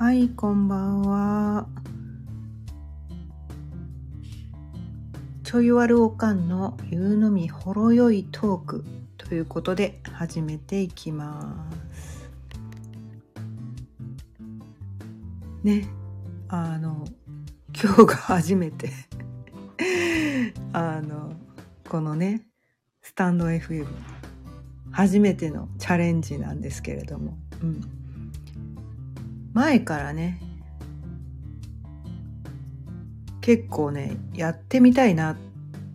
はい、こんばんは。ちょいわるおかんのゆうのみほろよいトークということで始めていきます。ね、あの、今日が初めてあの、このね、スタンド FM 初めてのチャレンジなんですけれども、うん。前からね結構ねやってみたいなっ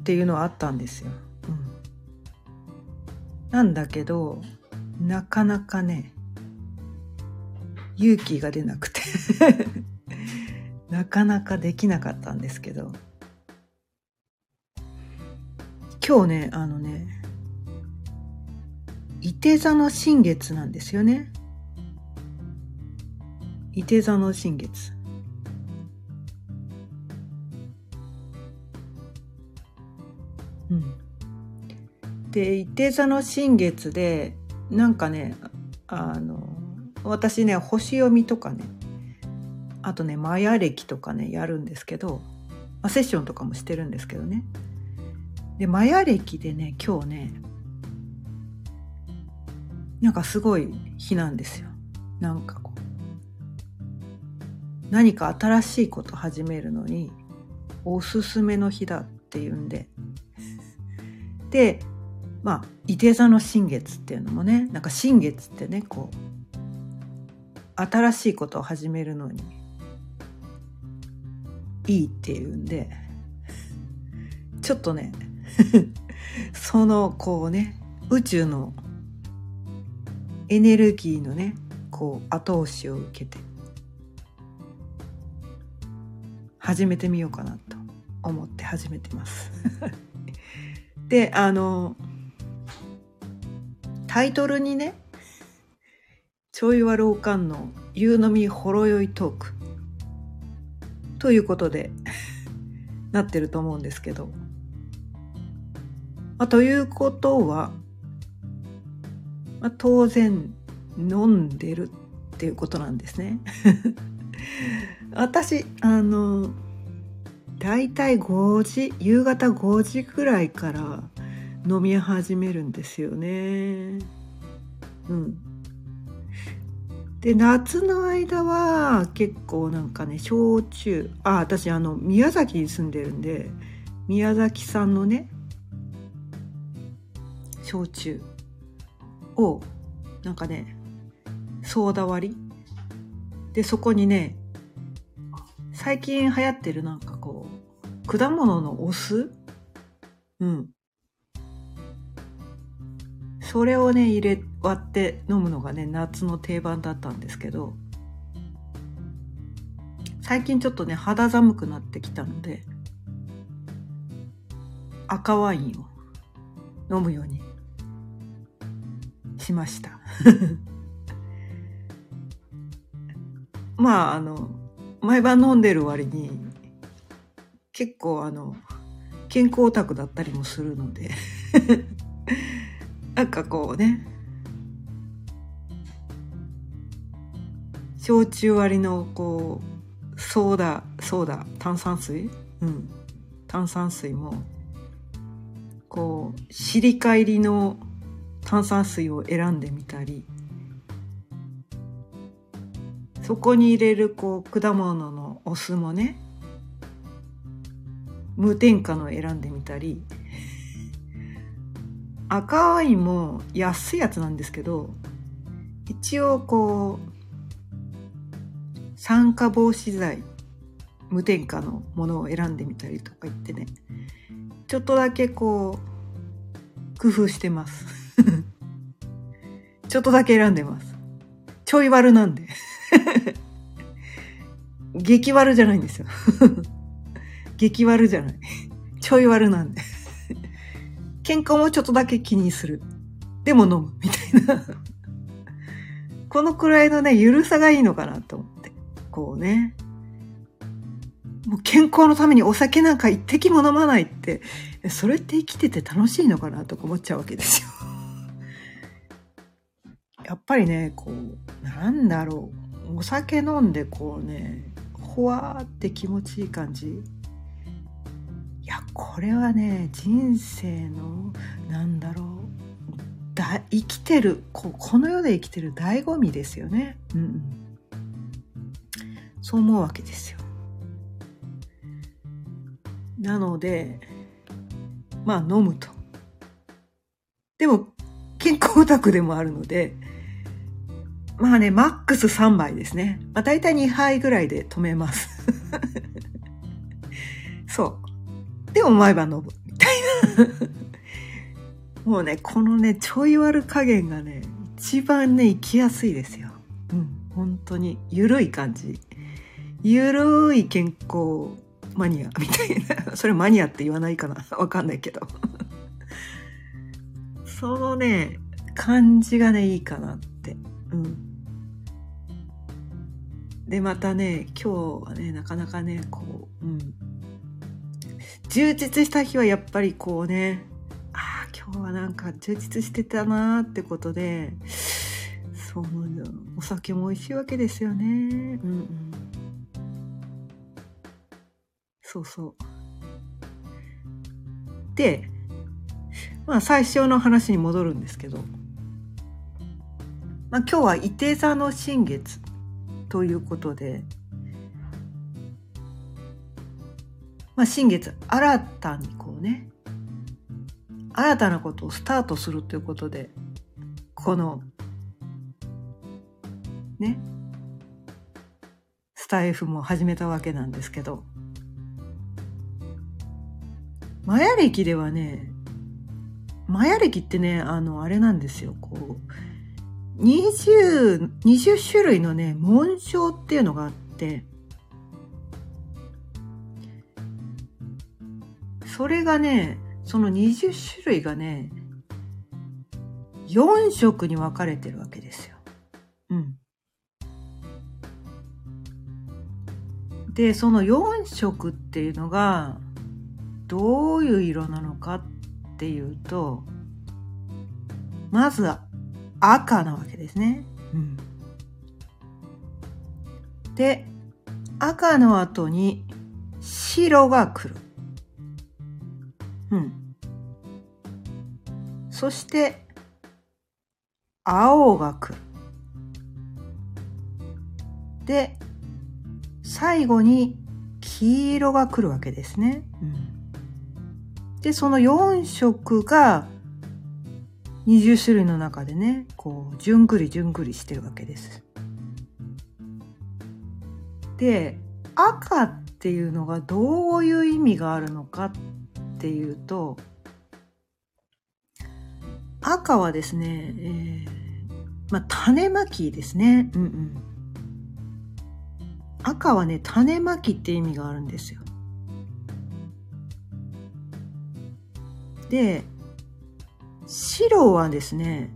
ていうのはあったんですよ。うん、なんだけどなかなかね勇気が出なくて なかなかできなかったんですけど今日ねあのね伊手座の新月なんですよね。伊手座の新月。うん。で伊手座の新月でなんかねあの私ね星読みとかねあとねマヤ暦とかねやるんですけど、まあ、セッションとかもしてるんですけどね。でマヤ暦でね今日ねなんかすごい日なんですよ。なんかこう何か新しいこと始めるのにおすすめの日だっていうんで。でまあ伊手座の新月っていうのもねなんか新月ってねこう新しいことを始めるのにいいっていうんで。ちょっとね そのこうね宇宙のエネルギーのねこう後押しを受けて。始めてみようかなと思って始めてます。であのタイトルにね「ちょいわるおかんの夕飲みほろ酔いトーク」ということでなってると思うんですけど、まあ、ということは、まあ、当然飲んでるっていうことなんですね。私あのだいたい5時夕方5時ぐらいから飲み始めるんですよね。うん。で夏の間は結構なんかね焼酎あ私あの宮崎に住んでるんで宮崎産のね焼酎をなんかねソーダ割りでそこにね最近流行ってるなんか果物のお酢？うん。それをね入れ割って飲むのがね夏の定番だったんですけど最近ちょっとね肌寒くなってきたので赤ワインを飲むようにしました。まああの毎晩飲んでる割に結構あの健康オタクだったりもするので。なんかこうね。焼酎割りのこうソーダソーダ炭酸水？うん。炭酸水もこうシリカ入りの炭酸水を選んでみたり。そこに入れるこう果物のお酢もね。無添加の選んでみたり赤ワインも安いやつなんですけど一応こう酸化防止剤無添加のものを選んでみたりとか言ってねちょっとだけこう工夫してます。ちょっとだけ選んでます。ちょい悪なんで。激悪じゃないんですよ。激悪じゃない。ちょい悪なんで。健康もちょっとだけ気にする。でも飲むみたいな。このくらいのねゆるさがいいのかなと思って。こうね。もう健康のためにお酒なんか一滴も飲まないって。それって生きてて楽しいのかなとか思っちゃうわけですよ。やっぱりねこうなんだろう。お酒飲んでこうねほわーって気持ちいい感じ。これはね人生のなんだろうだ生きてるここの世で生きてる醍醐味ですよね、うん、そう思うわけですよなのでまあ飲むとでも健康オタクでもあるのでまあね、マックス3杯ですね。まあ大体2杯ぐらいで止めます。そう。でも毎晩飲む。みたいな。もうね、このね、ちょい悪加減がね、一番ね、生きやすいですよ。うん、本当に。ゆるい感じ。ゆるい健康マニアみたいな。それマニアって言わないかな わかんないけど。そのね、感じがね、いいかなって。うん。で、またね、今日はね、なかなかね、こう、うん。充実した日はやっぱりこうね、ああ、今日はなんか充実してたなーってことで、そう、お酒も美味しいわけですよね。うんうん。そうそう。で、まあ最初の話に戻るんですけど、まあ今日は伊手座の新月ということで、まあ、新月新たにこうね新たなことをスタートするということでこのねスタイフも始めたわけなんですけどマヤ歴ではねマヤ歴ってねあのあれなんですよ。こう20、20種類のね、紋章っていうのがあって、それがね、その20種類がね、4色に分かれてるわけですよ。うん。で、その4色っていうのが、どういう色なのかっていうと、まず赤なわけですね。うん、で、赤の後に白が来る。うん。そして、青が来る。で、最後に黄色が来るわけですね。うん、で、その4色が20種類の中でねこうじゅんぐりじゅんぐりしてるわけです。で赤っていうのがどういう意味があるのかっっていうと赤はですね、えー、まあ、種まきですね。うんうん。赤はね、種まきって意味があるんですよ。で、白はですね、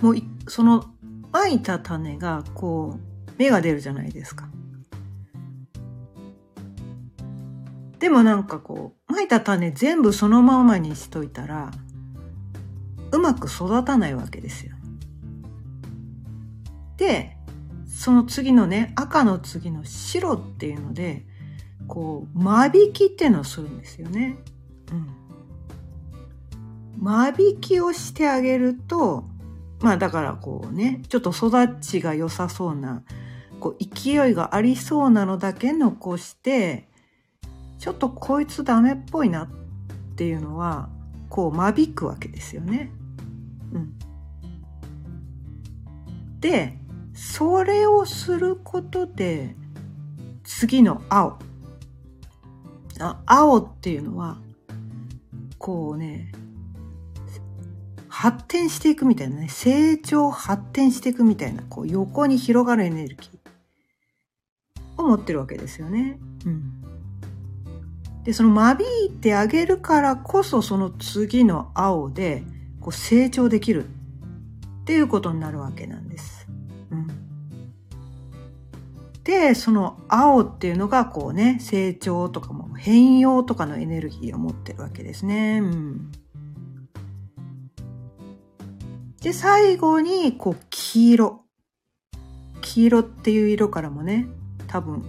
もうそのまいた種がこう芽が出るじゃないですか。でもなんかこうまいた種全部そのままにしといたらうまく育たないわけですよ。で、その次のね、赤の次の白っていうので、こう、間引きっていうのをするんですよね。うん。間引きをしてあげると、まあだからこうね、ちょっと育ちが良さそうな、こう勢いがありそうなのだけ残して、ちょっとこいつダメっぽいなっていうのは、こう間引くわけですよね。うん。で、それをすることで、次の青。あ青っていうのは、こうね、発展していくみたいなね、成長発展していくみたいな、こう横に広がるエネルギーを持ってるわけですよね。うん。で、その間引いてあげるからこそその次の青でこう成長できるっていうことになるわけなんです。うん。で、その青っていうのがこうね、成長とかも変容とかのエネルギーを持ってるわけですね。うん。で、最後に、こう、黄色。黄黄色っていう色からもね、多分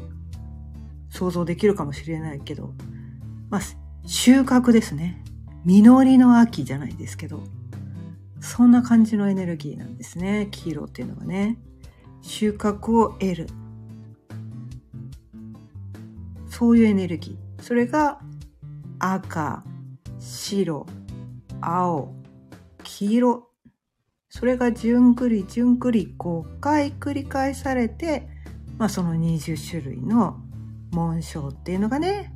想像できるかもしれないけど、まあ、収穫ですね。実りの秋じゃないですけど、そんな感じのエネルギーなんですね。黄色っていうのはね。収穫を得る。そういうエネルギー。それが赤、白、青、黄色。それがじゅんぐりじゅんぐり5回繰り返されて、まあその20種類の紋章っていうのがね、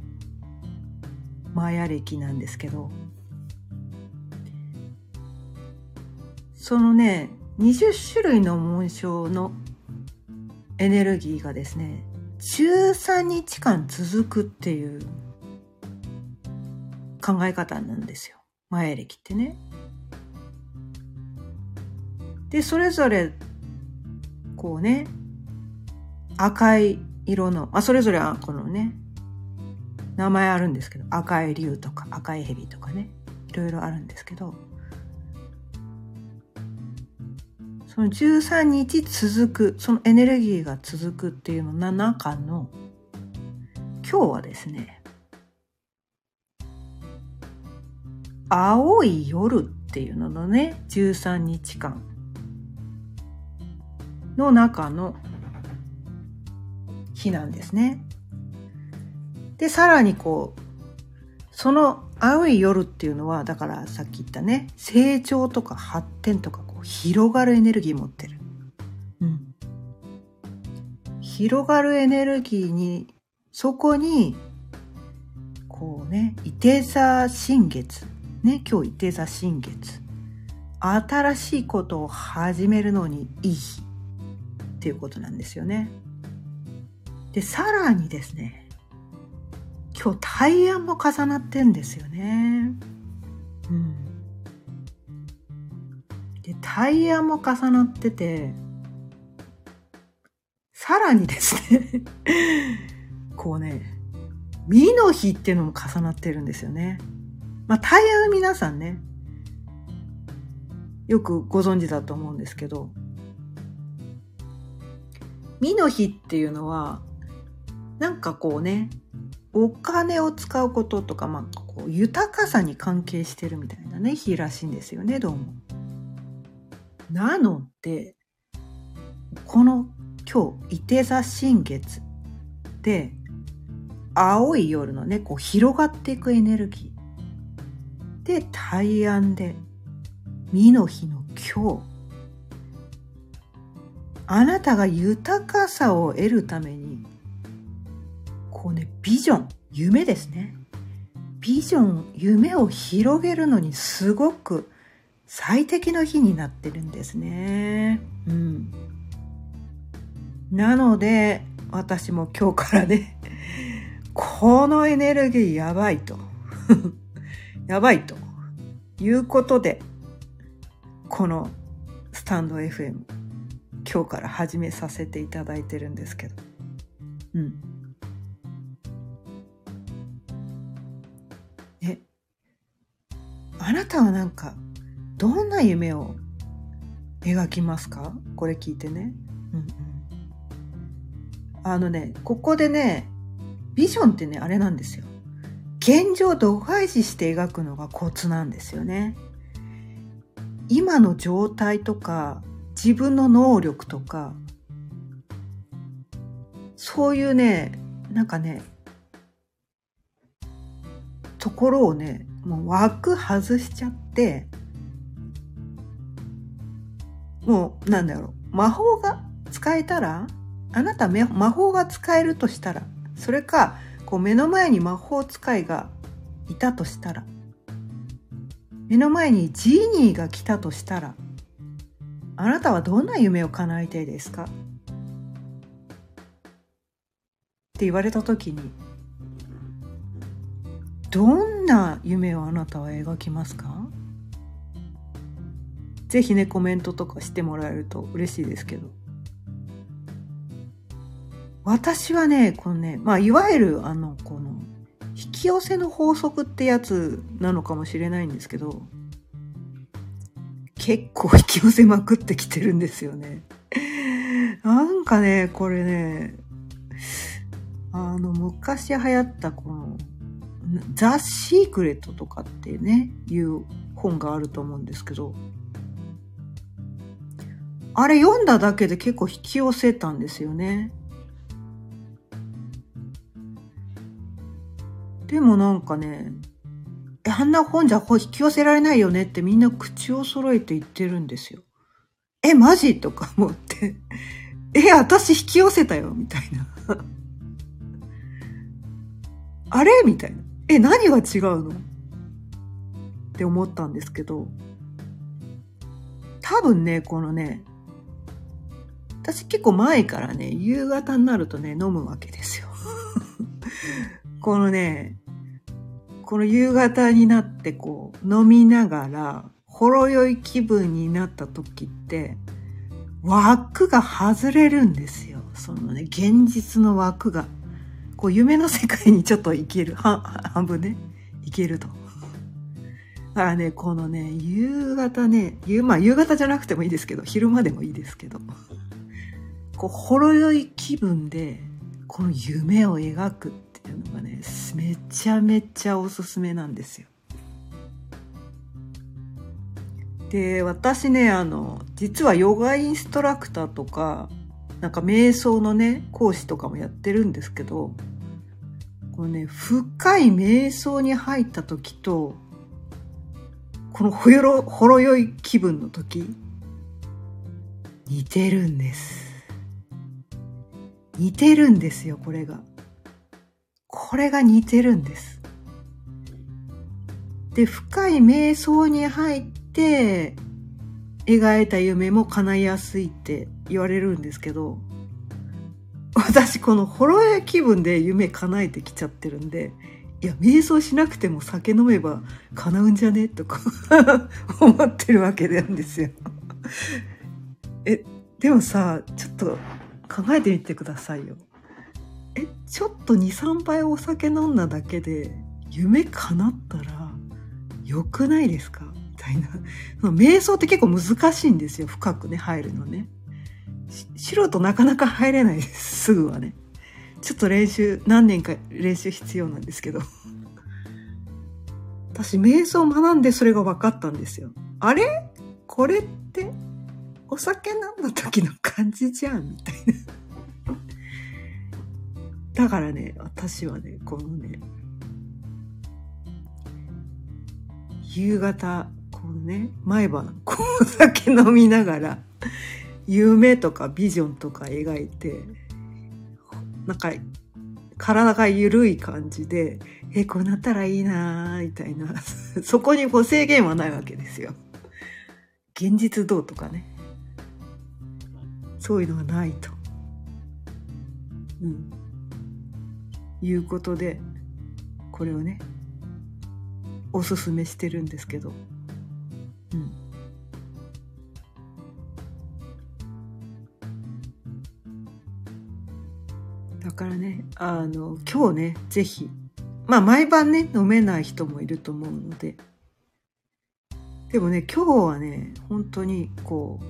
マヤ歴なんですけど、そのね、20種類の紋章のエネルギーがですね、13日間続くっていう考え方なんですよ。前歴ってね。で、それぞれ、こうね、赤い色の、あ、それぞれこのね、名前あるんですけど、赤い竜とか赤い蛇とかね、いろいろあるんですけど、その13日続く、そのエネルギーが続くっていうの中の、今日はですね、青い夜っていうののね、13日間の中の日なんですね。で、さらにこう、その青い夜っていうのは、だからさっき言ったね、成長とか発展とかこう広がるエネルギー持ってる。うん。広がるエネルギーに、そこに、こうね、いて座新月。ね、今日いて座新月。新しいことを始めるのにいい日っていうことなんですよね。で、さらにですね、今日大安も重なってんですよね。うん。で、大安も重なってて、さらにですね こうね、美の日っていうのも重なってるんですよね。まあ、大安皆さんね、よくご存知だと思うんですけど、美の日っていうのは、なんかこうね、お金を使うこととか、まあ、こう豊かさに関係してるみたいなね、日らしいんですよね、どうも。なので、この今日、いて座新月で、青い夜のね、こう広がっていくエネルギー。で、大安で、美の日の今日。あなたが豊かさを得るために、こうね、ビジョン、夢ですね。ビジョン、夢を広げるのにすごく最適の日になってるんですね。うん。なので、私も今日からね、このエネルギーやばいと。やばいと。いうことで、このスタンド FM 今日から始めさせていただいてるんですけど。うん。あなたはなんか、どんな夢を描きますか？これ聞いてね。うんうん。あのね、ここでね、ビジョンってね、あれなんですよ。現状度外視して描くのがコツなんですよね。今の状態とか自分の能力とか、そういうね、なんかね、ところをね、もう枠外しちゃって、もう、なんだろう、魔法が使えたら、あなた魔法が使えるとしたら、それか、こう目の前に魔法使いがいたとしたら、目の前にジーニーが来たとしたら、あなたはどんな夢を叶えたいですか？って言われた時にどんな夢をあなたは描きますか？ぜひねコメントとかしてもらえると嬉しいですけど私はねこのねまあいわゆるあのこの引き寄せの法則ってやつなのかもしれないんですけど結構引き寄せまくってきてるんですよね。なんかね、これね、あの、昔流行ったこの、ザ・シークレットとかってね、いう本があると思うんですけど、あれ読んだだけで結構引き寄せたんですよね。でもなんかね、あんな本じゃ引き寄せられないよねってみんな口を揃えて言ってるんですよ。え、マジ？とか思って。え、私引き寄せたよみたいな。あれ？みたいな。え、何が違うの？って思ったんですけど、多分ね、このね、私結構前からね、夕方になるとね、飲むわけですよ。このね、この夕方になってこう、飲みながら、ほろ酔い気分になった時って、枠が外れるんですよ。そのね、現実の枠が。こう、夢の世界にちょっと行ける。半分ね、行けると。だからね、このね、夕方ね、夕、まあ夕方じゃなくてもいいですけど、昼間でもいいですけど。こう、ほろ酔い気分で、この夢を描くっていうのがね、めちゃめちゃおすすめなんですよ。で、私ね、あの、実はヨガインストラクターとか、なんか瞑想のね、講師とかもやってるんですけど、このね、深い瞑想に入った時と、このほよろ、ほろ酔い気分の時、似てるんです。似てるんですよ、これが。これが似てるんです。で、深い瞑想に入って、描いた夢も叶いやすいって言われるんですけど、私このほろ酔い気分で夢叶えてきちゃってるんで、いや、瞑想しなくても酒飲めば叶うんじゃねとか 思ってるわけなんですよ え、でもさ、ちょっと考えてみてくださいよ。え、ちょっと2、3杯お酒飲んだだけで夢叶ったら良くないですか？みたいな。瞑想って結構難しいんですよ。深くね、入るのね。素人なかなか入れないです。すぐはね。ちょっと練習、何年か練習必要なんですけど。私、瞑想を学んでそれが分かったんですよ。あれ？これって？お酒飲んだ時の感じじゃんみたいな。だからね、私はね、このね、夕方、このね、毎晩、こうお酒飲みながら、夢とかビジョンとか描いて、なんか、体が緩い感じで、え、こうなったらいいなみたいな。そこにこう制限はないわけですよ。現実どうとかね。そういうのがないと。うん。いうことで、これをね、おすすめしてるんですけど、うん。からね、あの、今日ね、ぜひ、まあ毎晩ね、飲めない人もいると思うので、でもね、今日はね、本当にこう、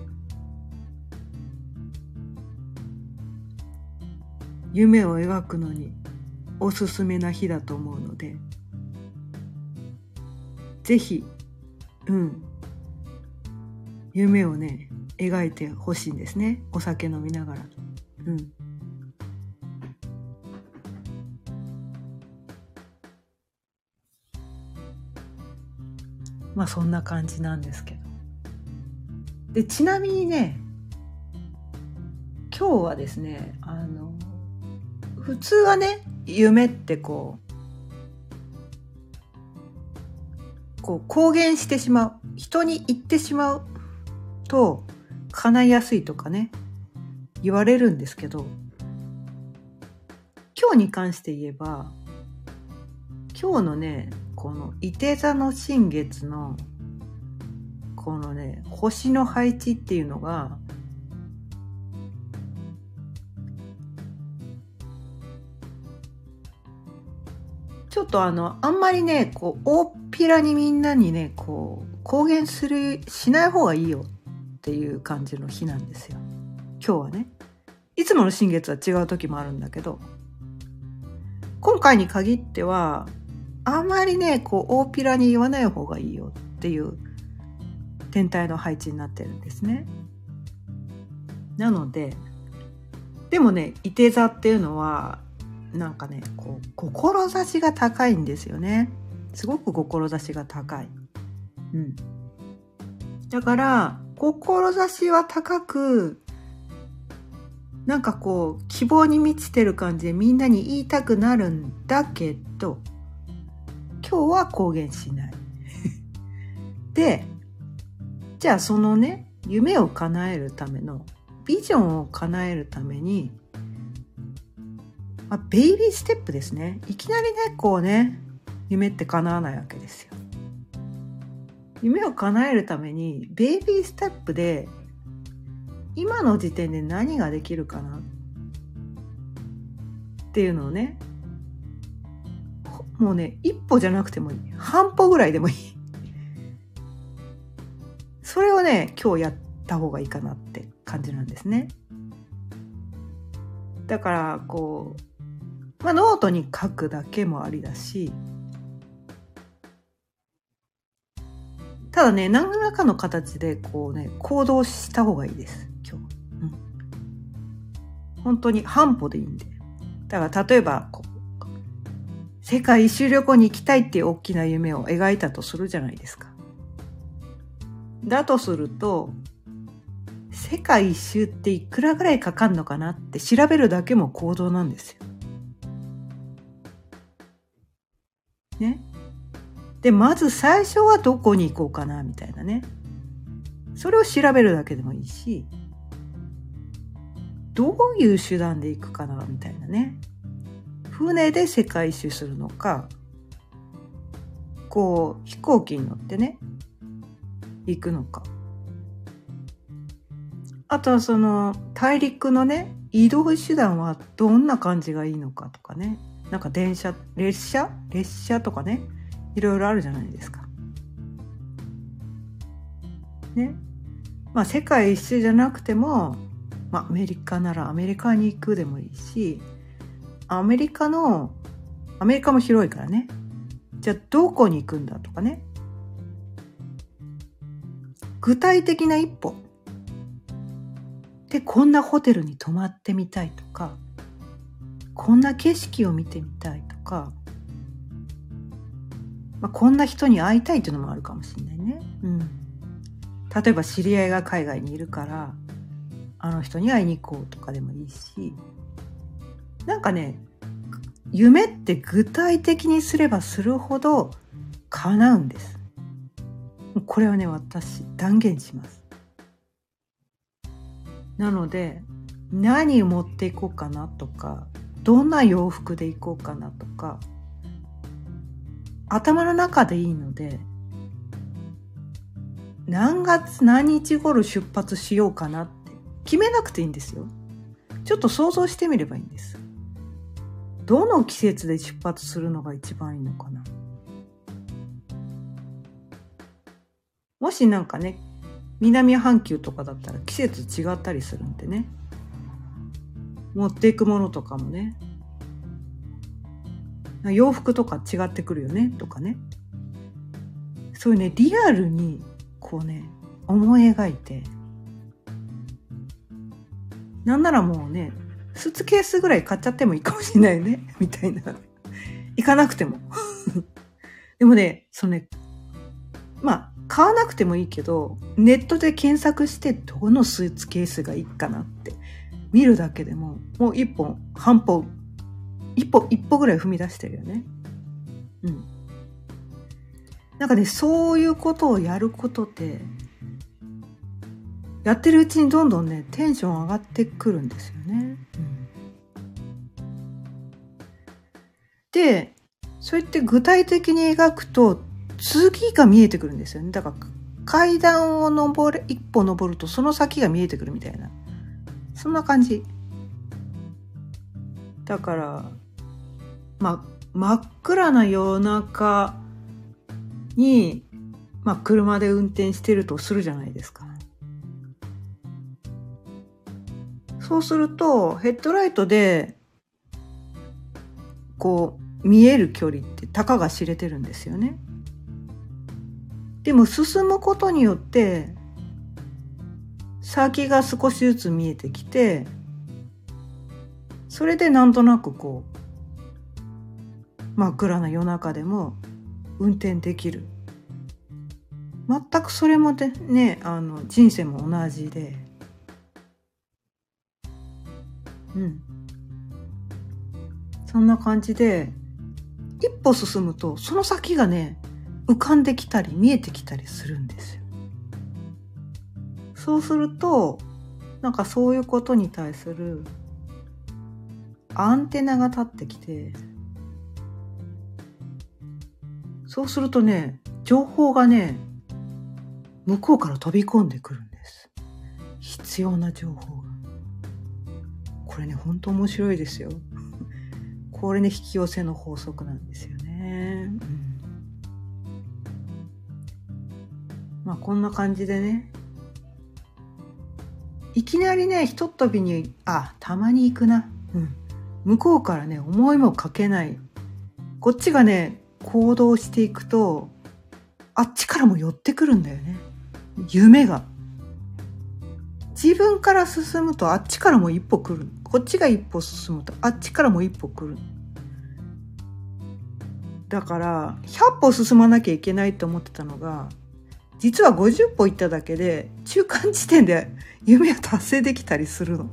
夢を描くのにおすすめな日だと思うので。ぜひうん。夢をね描いてほしいんですね。お酒飲みながら。うん。まあそんな感じなんですけど。でちなみにね今日はですねあの普通はね夢ってこうこう公言してしまう。人に言ってしまうと叶いやすいとかね言われるんですけど今日に関して言えば今日のねこの伊手座の新月のこのね星の配置っていうのがちょっとあの、あんまりね、こう、大っぴらにみんなにね、こう、公言する、しない方がいいよっていう感じの日なんですよ。今日はね。いつもの新月は違う時もあるんだけど、今回に限っては、あまりね、こう、大っぴらに言わない方がいいよっていう天体の配置になってるんですね。なので、でもね、いて座っていうのは、なんかね、こう、志が高いんですよね。すごく志が高い。うん。だから、志は高く、なんかこう、希望に満ちてる感じでみんなに言いたくなるんだけど、今日は公言しない。で、じゃあそのね、夢を叶えるための、ビジョンを叶えるために、まあ、ベイビーステップですね。いきなりね、こうね、夢って叶わないわけですよ。夢を叶えるために、ベイビーステップで今の時点で何ができるかなっていうのをねもうね一歩じゃなくてもいい。半歩ぐらいでもいい。それをね今日やった方がいいかなって感じなんですね。だからこう、まあ、ノートに書くだけもありだしただね何らかの形でこうね行動した方がいいです今日。本当に半歩でいいんで。だから例えばこう、世界一周旅行に行きたいっていう大きな夢を描いたとするじゃないですか。だとすると、世界一周っていくらぐらいかかんのかなって調べるだけも行動なんですよ。ね。で、まず最初はどこに行こうかなみたいなね。それを調べるだけでもいいし、どういう手段で行くかなみたいなね。船で世界一周するのか、こう飛行機に乗ってね、行くのか。あとはその大陸のね、移動手段はどんな感じがいいのかとかね。なんか電車、列車？列車とかね。いろいろあるじゃないですか。ね。まあ世界一周じゃなくても、まあ、アメリカならアメリカに行くでもいいし、アメリカの、アメリカも広いからね。じゃあどこに行くんだとかね。具体的な一歩。で、こんなホテルに泊まってみたいとか、こんな景色を見てみたいとか、まあ、こんな人に会いたいっていうのもあるかもしれないね。うん。例えば知り合いが海外にいるから、あの人に会いに行こうとかでもいいしなんかね夢って具体的にすればするほど叶うんですこれはね私断言しますなので何を持っていこうかなとかどんな洋服で行こうかなとか頭の中でいいので何月何日頃出発しようかなって決めなくていいんですよ。ちょっと想像してみればいいんです。どの季節で出発するのが一番いいのかな？もしなんかね、南半球とかだったら季節違ったりするんでね。持っていくものとかもね。洋服とか違ってくるよねとかね。そういうね、リアルにこうね、思い描いてなんならもうね、スーツケースぐらい買っちゃってもいいかもしれないよね。みたいな。行かなくても。でもね、そのね、まあ、買わなくてもいいけど、ネットで検索してどのスーツケースがいいかなって見るだけでも、もう一本、半歩、一歩、一歩ぐらい踏み出してるよね。うん。なんかね、そういうことをやることで、やってるうちにどんどんねテンション上がってくるんですよね。うん、でそうやって具体的に描くと次が見えてくるんですよね。だから階段を登る一歩登るとその先が見えてくるみたいなそんな感じ。だからま真っ暗な夜中に、まあ、車で運転してるとするじゃないですか。そうすると、ヘッドライトで、こう、見える距離ってたかが知れてるんですよね。でも進むことによって、先が少しずつ見えてきて、それでなんとなくこう、真っ暗な夜中でも運転できる。全くそれもね、あの、人生も同じで、そんな感じで、一歩進むと、その先がね、浮かんできたり見えてきたりするんですよ。そうすると、なんかそういうことに対するアンテナが立ってきて、そうするとね、情報がね、向こうから飛び込んでくるんです。必要な情報が。これね、ほんと面白いですよ。これね、引き寄せの法則なんですよね。うん、まあ、こんな感じでね、いきなりね、ひとっ飛びに、あ、たまに行くな。うん。向こうからね、思いもかけない。こっちがね、行動していくと、あっちからも寄ってくるんだよね。夢が。自分から進むとあっちからも一歩来る。こっちが一歩進むとあっちからも一歩来る。だから100歩進まなきゃいけないと思ってたのが実は50歩行っただけで中間地点で 夢を達成できたりするの。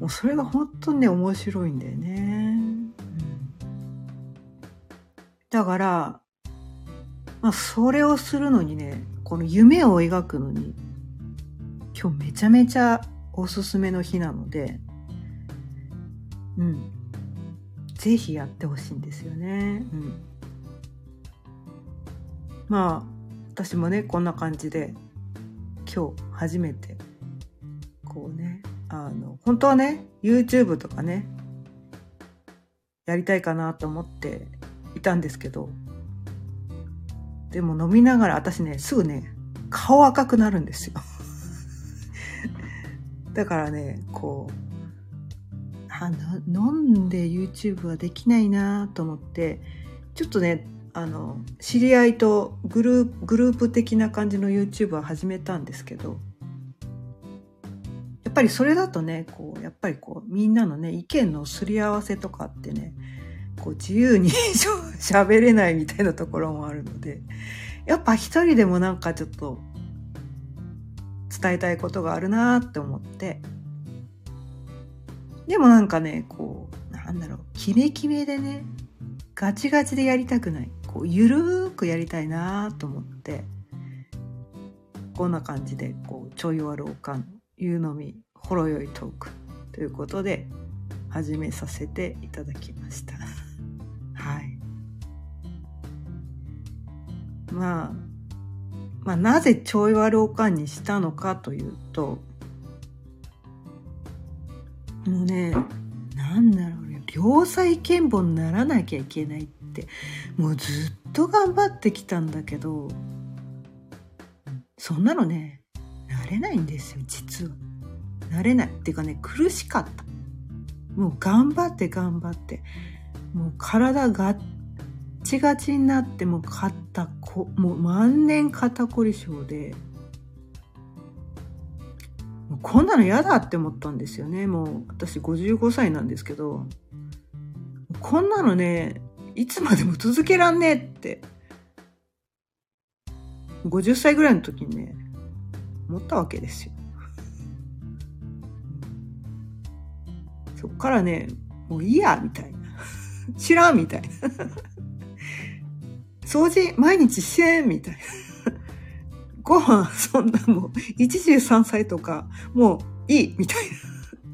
もうそれが本当にね面白いんだよね。だから、まあ、それをするのにねこの夢を描くのに今日めちゃめちゃおすすめの日なので、うん。ぜひやってほしいんですよね。うん。まあ、私もね、こんな感じで、今日初めて、こうね、あの、本当はね、YouTube とかね、やりたいかなと思っていたんですけど、でも飲みながら私ね、すぐね、顔赤くなるんですよ。だからね、こう、あ飲んで YouTube はできないなと思って、ちょっとね、あの、知り合いとグループ、グループ的な感じの YouTube は始めたんですけど、やっぱりそれだとね、こう、やっぱりこう、みんなのね、意見のすり合わせとかってね、こう、自由に 喋れないみたいなところもあるので、やっぱ一人でもなんかちょっと伝えたいことがあるなって思ってでもなんかねこうなんだろうキメキメでねガチガチでやりたくない。こうゆるーくやりたいなと思ってこんな感じでこうちょいわるおかん夕飲みほろ酔いトークということで始めさせていただきました。はい。まあまあ、なぜちょい悪おかんにしたのかというと、もうね、なんだろうね、良妻賢母にならなきゃいけないって、もうずっと頑張ってきたんだけど、そんなのね、なれないんですよ、実は。なれない。っていうかね、苦しかった。もう頑張って頑張って。もう体がっチガチになってもう肩こもう万年肩こり症でこんなの嫌だって思ったんですよね。もう私55歳なんですけど。こんなのねいつまでも続けらんねえって。50歳ぐらいの時にね思ったわけですよ。そっからねもういいやみたいな。知らんみたいな。掃除毎日してみたいな。ご飯そんなもう一汁三菜とかもういいみたいな。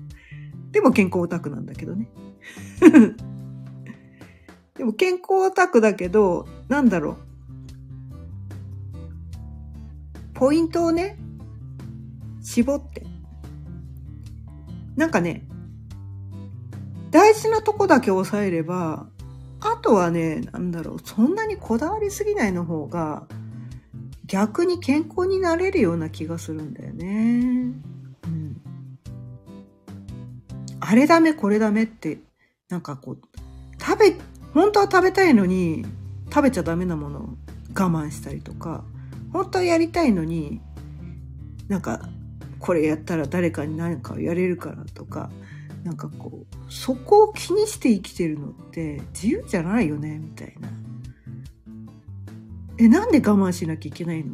でも健康オタクなんだけどね。でも健康オタクだけど、なんだろう。ポイントをね、絞って。なんかね、大事なとこだけ押さえれば、あとはね、なんだろう、そんなにこだわりすぎないの方が、逆に健康になれるような気がするんだよね。うん。あれダメこれダメってなんかこう食べ本当は食べたいのに食べちゃダメなものを我慢したりとか本当はやりたいのになんかこれやったら誰かに何かやれるからとかなんかこうそこを気にして生きてるのって自由じゃないよねみたいな。えなんで我慢しなきゃいけないの？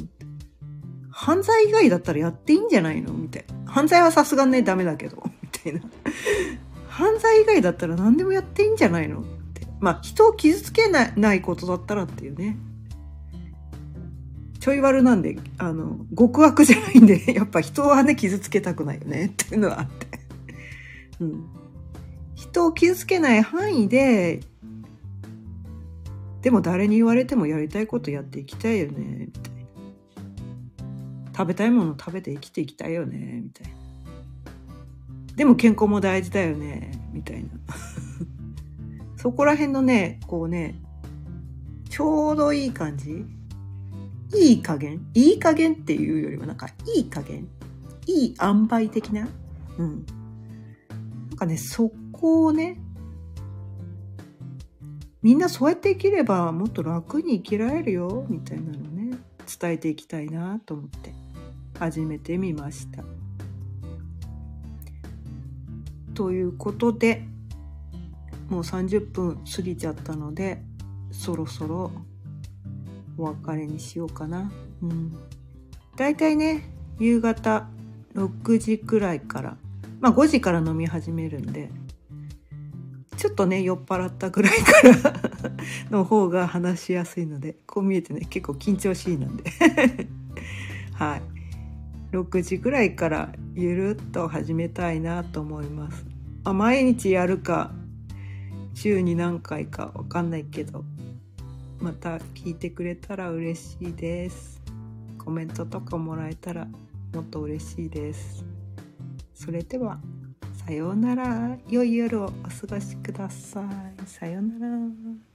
犯罪以外だったらやっていいんじゃないの？みたいな。犯罪はさすがにねダメだけど みたいな。犯罪以外だったら何でもやっていいんじゃないの？って。まあ人を傷つけないことだったらっていうね。ちょい悪なんで、あの、極悪じゃないんで、やっぱ人はね、傷つけたくないよねっていうのはあって。うん。人を傷つけない範囲で、でも誰に言われてもやりたいことやっていきたいよね、みたいな。食べたいもの食べて生きていきたいよね、みたいな。でも健康も大事だよね、みたいな。そこら辺のね、こうね、ちょうどいい感じいい加減いい加減っていうよりはなんかいい加減いい塩梅的なうん。なんかね、そこをね、みんなそうやって生きればもっと楽に生きられるよ、みたいなのね、伝えていきたいなと思って始めてみました。ということで、もう30分過ぎちゃったので、そろそろお別れにしようかな。うん。だいたいね、夕方6時くらいから、まあ5時から飲み始めるんで、ちょっとね、酔っ払ったぐらいから の方が話しやすいので、こう見えてね、結構緊張しいなんで はい。6時ぐらいからゆるっと始めたいなと思います。あ毎日やるか、週に何回かわかんないけど、また聞いてくれたら嬉しいです。コメントとかもらえたらもっと嬉しいです。それでは、さようなら。良い夜をお過ごしください。さようなら。